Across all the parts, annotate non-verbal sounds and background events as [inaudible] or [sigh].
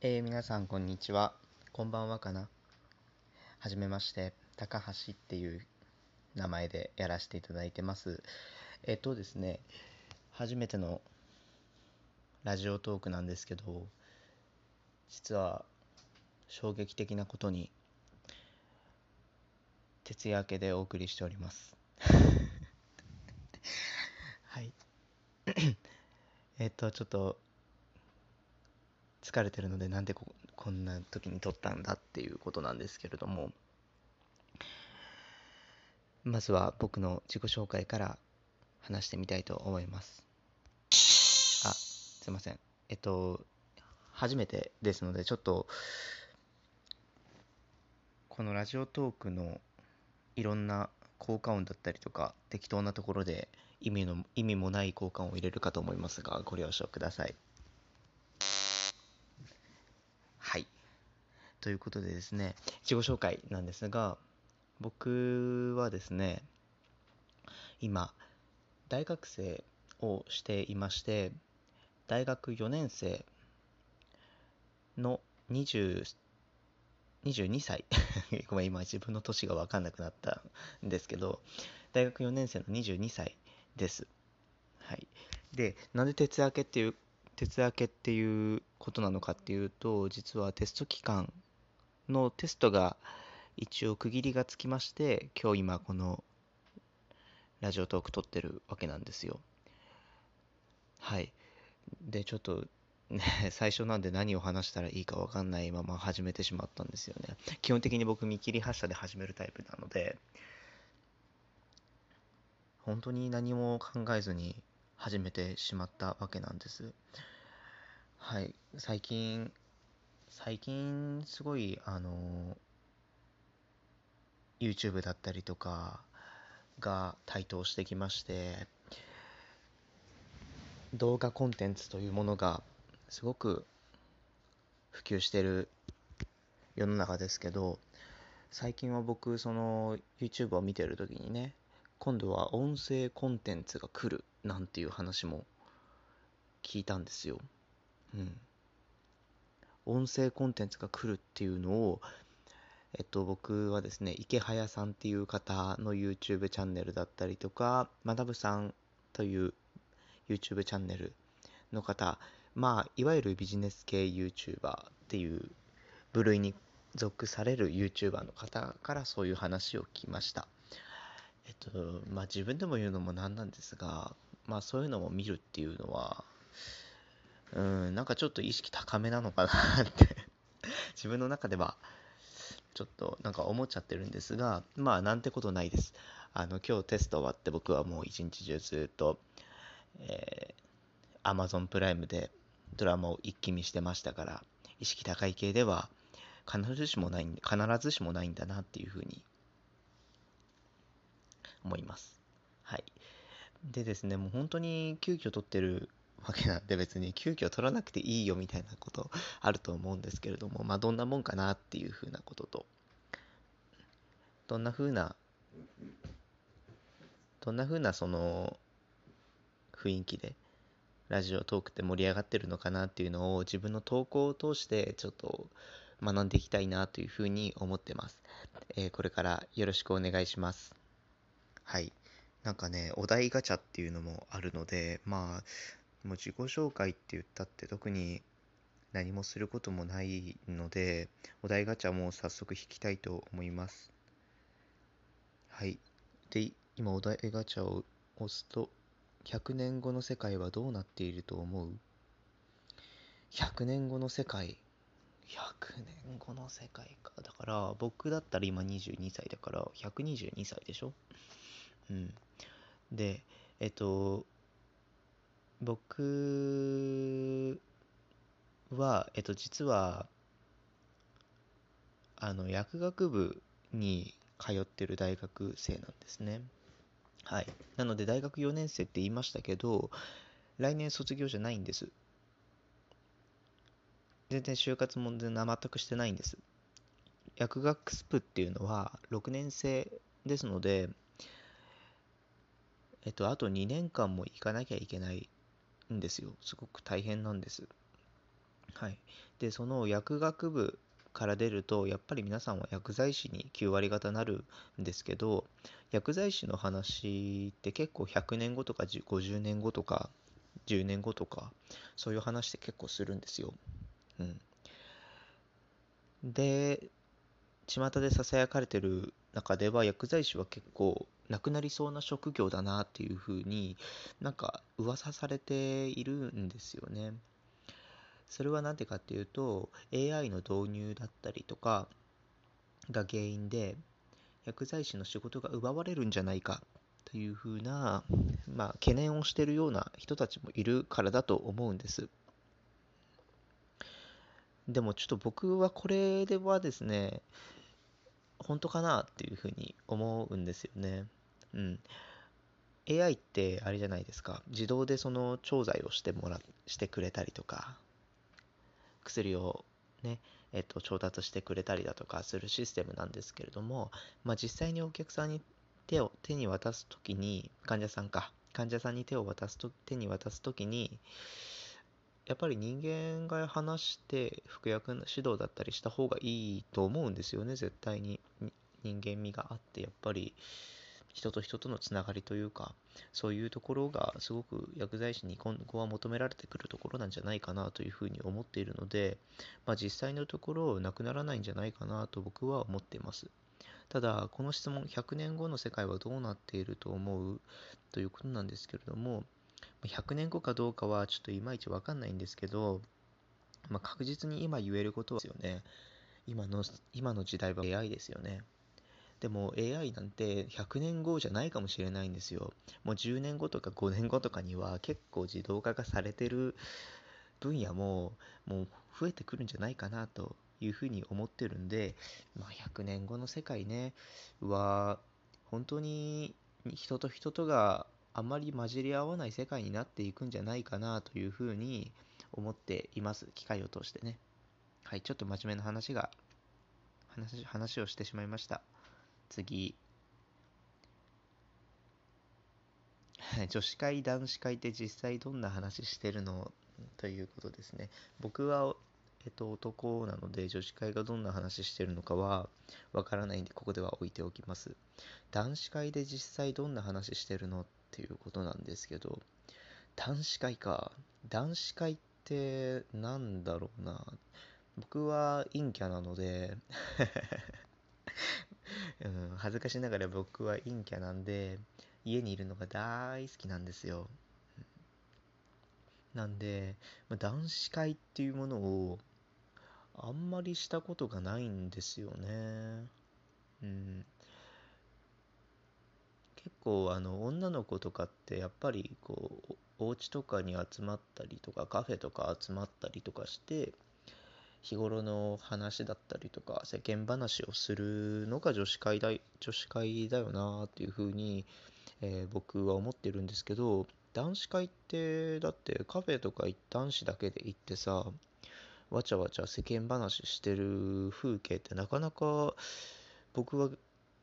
えー、皆さんこんにちは。こんばんはかな。はじめまして、高橋っていう名前でやらせていただいてます。えっ、とですね、初めてのラジオトークなんですけど、実は衝撃的なことに徹夜明けでお送りしております [laughs] はい [coughs] えっとちょっと疲れてるのでなんでここんな時に撮ったんだっていうことなんですけれども。まずは僕の自己紹介から話してみたいと思います。あすいません。えっと初めてですのでちょっとこのラジオトークのいろんな効果音だったりとか適当なところで意味の意味もない効果音を入れるかと思いますがご了承ください。はい。ということでですね自己紹介なんですが僕はですね今大学生をしていまして大学4年生の20 22歳。[laughs] ごめん今自分の年が分かんなくなったんですけど大学4年生の22歳です。はい。でなんで徹夜明けっていう徹夜明けっていうことなのかっていうと実はテスト期間のテストが一応区切りがつきまして今日今このラジオトーク撮ってるわけなんですよはいでちょっとね、[laughs] 最初なんで何を話したらいいか分かんないまま始めてしまったんですよね。基本的に僕見切り発車で始めるタイプなので、本当に何も考えずに始めてしまったわけなんです。はい、最近、最近すごい、あの、YouTube だったりとかが台頭してきまして、動画コンテンツというものがすごく普及してる世の中ですけど最近は僕その YouTube を見てる時にね今度は音声コンテンツが来るなんていう話も聞いたんですよ。うん。音声コンテンツが来るっていうのをえっと僕はですね池早さんっていう方の YouTube チャンネルだったりとかまなぶさんという YouTube チャンネルの方まあ、いわゆるビジネス系 YouTuber っていう部類に属される YouTuber の方からそういう話を聞きました。えっと、まあ自分でも言うのもなんなんですが、まあそういうのも見るっていうのは、うん、なんかちょっと意識高めなのかなって [laughs] 自分の中ではちょっとなんか思っちゃってるんですが、まあなんてことないです。あの今日テスト終わって僕はもう一日中ずっと、えー、Amazon プライムでドラマを一気見してましたから、意識高い系では必ずしもない、必ずしもないんだなっていうふうに思います。はい。でですね、もう本当に急遽撮ってるわけなんで別に急遽撮らなくていいよみたいなことあると思うんですけれども、まあどんなもんかなっていうふうなことと、どんなふうな、どんなふうなその雰囲気でラジオトークって盛り上がってるのかなっていうのを自分の投稿を通してちょっと学んでいきたいなというふうに思ってます。えー、これからよろしくお願いします。はい。なんかね、お題ガチャっていうのもあるので、まあ、もう自己紹介って言ったって特に何もすることもないので、お題ガチャも早速引きたいと思います。はい。で、今お題ガチャを押すと、100年後の世界はどうなっていると思う ?100 年後の世界。100年後の世界か。だから、僕だったら今22歳だから、122歳でしょ？うん。で、えっと、僕は、えっと、実は、あの、薬学部に通ってる大学生なんですね。はい。なので、大学4年生って言いましたけど、来年卒業じゃないんです。全然就活も全然全くしてないんです。薬学スプっていうのは6年生ですので、えっと、あと2年間も行かなきゃいけないんですよ。すごく大変なんです。はい。で、その薬学部から出ると、やっぱり皆さんは薬剤師に9割方なるんですけど、薬剤師の話って結構100年後とか50年後とか10年後とか、そういう話って結構するんですよ。うん。で、巷で囁かれてる中では薬剤師は結構なくなりそうな職業だなっていうふうになんか噂されているんですよね。それは何でかっていうと AI の導入だったりとかが原因で薬剤師の仕事が奪われるんじゃないかというふうな、まあ、懸念をしているような人たちもいるからだと思うんです。でもちょっと僕はこれではですね、本当かなっていうふうに思うんですよね。うん。AI ってあれじゃないですか。自動でその調剤をしてもら、してくれたりとか、薬をね、えっと、調達してくれたりだとかするシステムなんですけれども、まあ、実際にお客さんに手を、手に渡すときに、患者さんか、患者さんに手を渡すと、手に渡すときに、やっぱり人間が話して服薬の指導だったりした方がいいと思うんですよね、絶対に。人間味があって、やっぱり人と人とのつながりというか、そういうところがすごく薬剤師に今後は求められてくるところなんじゃないかなというふうに思っているので、まあ、実際のところなくならないんじゃないかなと僕は思っています。ただ、この質問、100年後の世界はどうなっていると思う？ということなんですけれども、100年後かどうかはちょっといまいちわかんないんですけど、まあ、確実に今言えることはですよね。今の、今の時代は AI ですよね。でも AI なんて100年後じゃないかもしれないんですよ。もう10年後とか5年後とかには結構自動化がされてる分野ももう増えてくるんじゃないかなというふうに思ってるんで、まあ、100年後の世界ねは本当に人と人とがあんまり混じり合わない世界になっていくんじゃないかなというふうに思っています。機械を通してね。はい、ちょっと真面目な話が、話、話をしてしまいました。次。女子会、男子会って実際どんな話してるの？ということですね。僕は、えっと、男なので女子会がどんな話してるのかはわからないんで、ここでは置いておきます。男子会で実際どんな話してるの？っていうことなんですけど、男子会か。男子会ってなんだろうな。僕は陰キャなのでうん、恥ずかしながら僕は陰キャなんで、家にいるのが大好きなんですよ。なんで、ま男子会っていうものをあんまりしたことがないんですよね。うん。結構あの女の子とかってやっぱりこうお家とかに集まったりとかカフェとか集まったりとかして日頃の話だったりとか世間話をするのが女子会だ女子会だよなっていうふうに、えー、僕は思ってるんですけど男子会ってだってカフェとか男子だけで行ってさわちゃわちゃ世間話してる風景ってなかなか僕は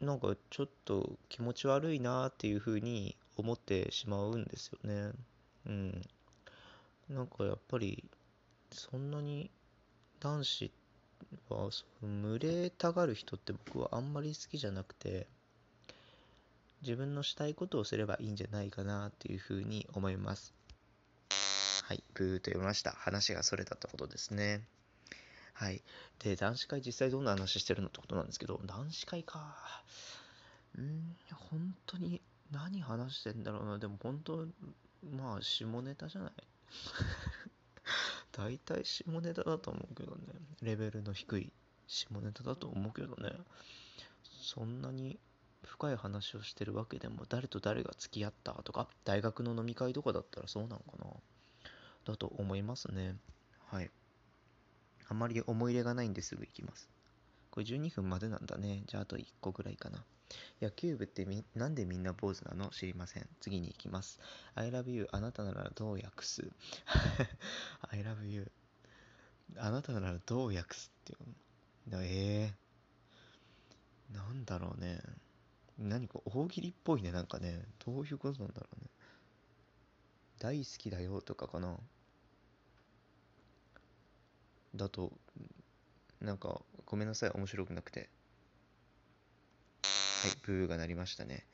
なんかちょっと気持ち悪いなっていうふうに思ってしまうんですよね。うん。なんかやっぱりそんなに男子は群れたがる人って僕はあんまり好きじゃなくて自分のしたいことをすればいいんじゃないかなっていうふうに思います。はい、ブーと読みました。話がそれたってことですね。はい。で、男子会実際どんな話してるのってことなんですけど、男子会か。うん、本当に何話してんだろうな。でも本当、まあ、下ネタじゃない？大体下ネタだと思うけどね。レベルの低い下ネタだと思うけどね。そんなに深い話をしてるわけでも、誰と誰が付き合ったとか、大学の飲み会とかだったらそうなのかな。だと思いますね。はい。あまり思い入れがないんですぐ行きます。これ12分までなんだね。じゃああと1個ぐらいかな。野球部ってみ、なんでみんな坊主なの？知りません。次に行きます。I love you あなたならどう訳す [laughs] ?I love あなたならどう訳すっていう。ええー、なんだろうね。何か大喜利っぽいね。なんかね。どういうことなんだろうね。大好きだよとかかな。だと、なんか、ごめんなさい、面白くなくて。はい、ブーが鳴りましたね。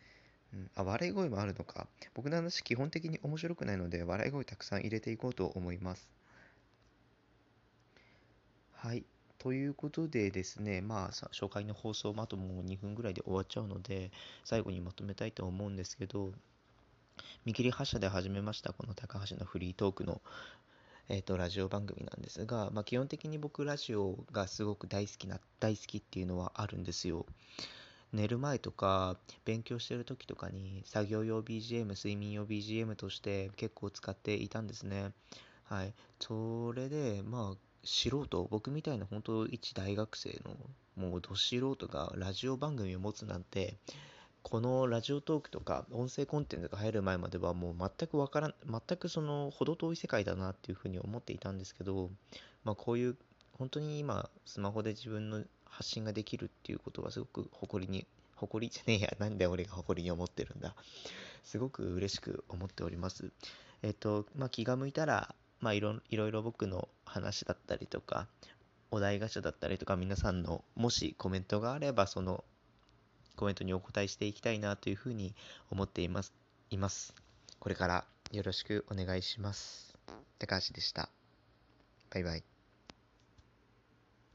うん、あ、笑い声もあるのか。僕の話、基本的に面白くないので、笑い声たくさん入れていこうと思います。はい。ということでですね、まあ、紹介の放送もあともう2分ぐらいで終わっちゃうので、最後にまとめたいと思うんですけど、見切り発車で始めました、この高橋のフリートークの、えーと、ラジオ番組なんですが、まあ、基本的に僕、ラジオがすごく大好きな、大好きっていうのはあるんですよ。寝る前とか勉強してる時とかに作業用 BGM、睡眠用 BGM として結構使っていたんですね。はい。それで、まあ、素人、僕みたいな本当一大学生のもうど素人がラジオ番組を持つなんて、このラジオトークとか音声コンテンツが入る前まではもう全くわからん、全くその程遠い世界だなっていうふうに思っていたんですけど、まあこういう本当に今スマホで自分の発信ができるっていうことはすごく誇りに、誇りじゃねえや、なんで俺が誇りに思ってるんだ。すごく嬉しく思っております。えっと、まあ気が向いたら、まあいろいろいろ僕の話だったりとか、お題ガチャだったりとか皆さんのもしコメントがあればそのコメントにお答えしていきたいなというふうに思っています。います。これからよろしくお願いします。高橋でした。バイバイ。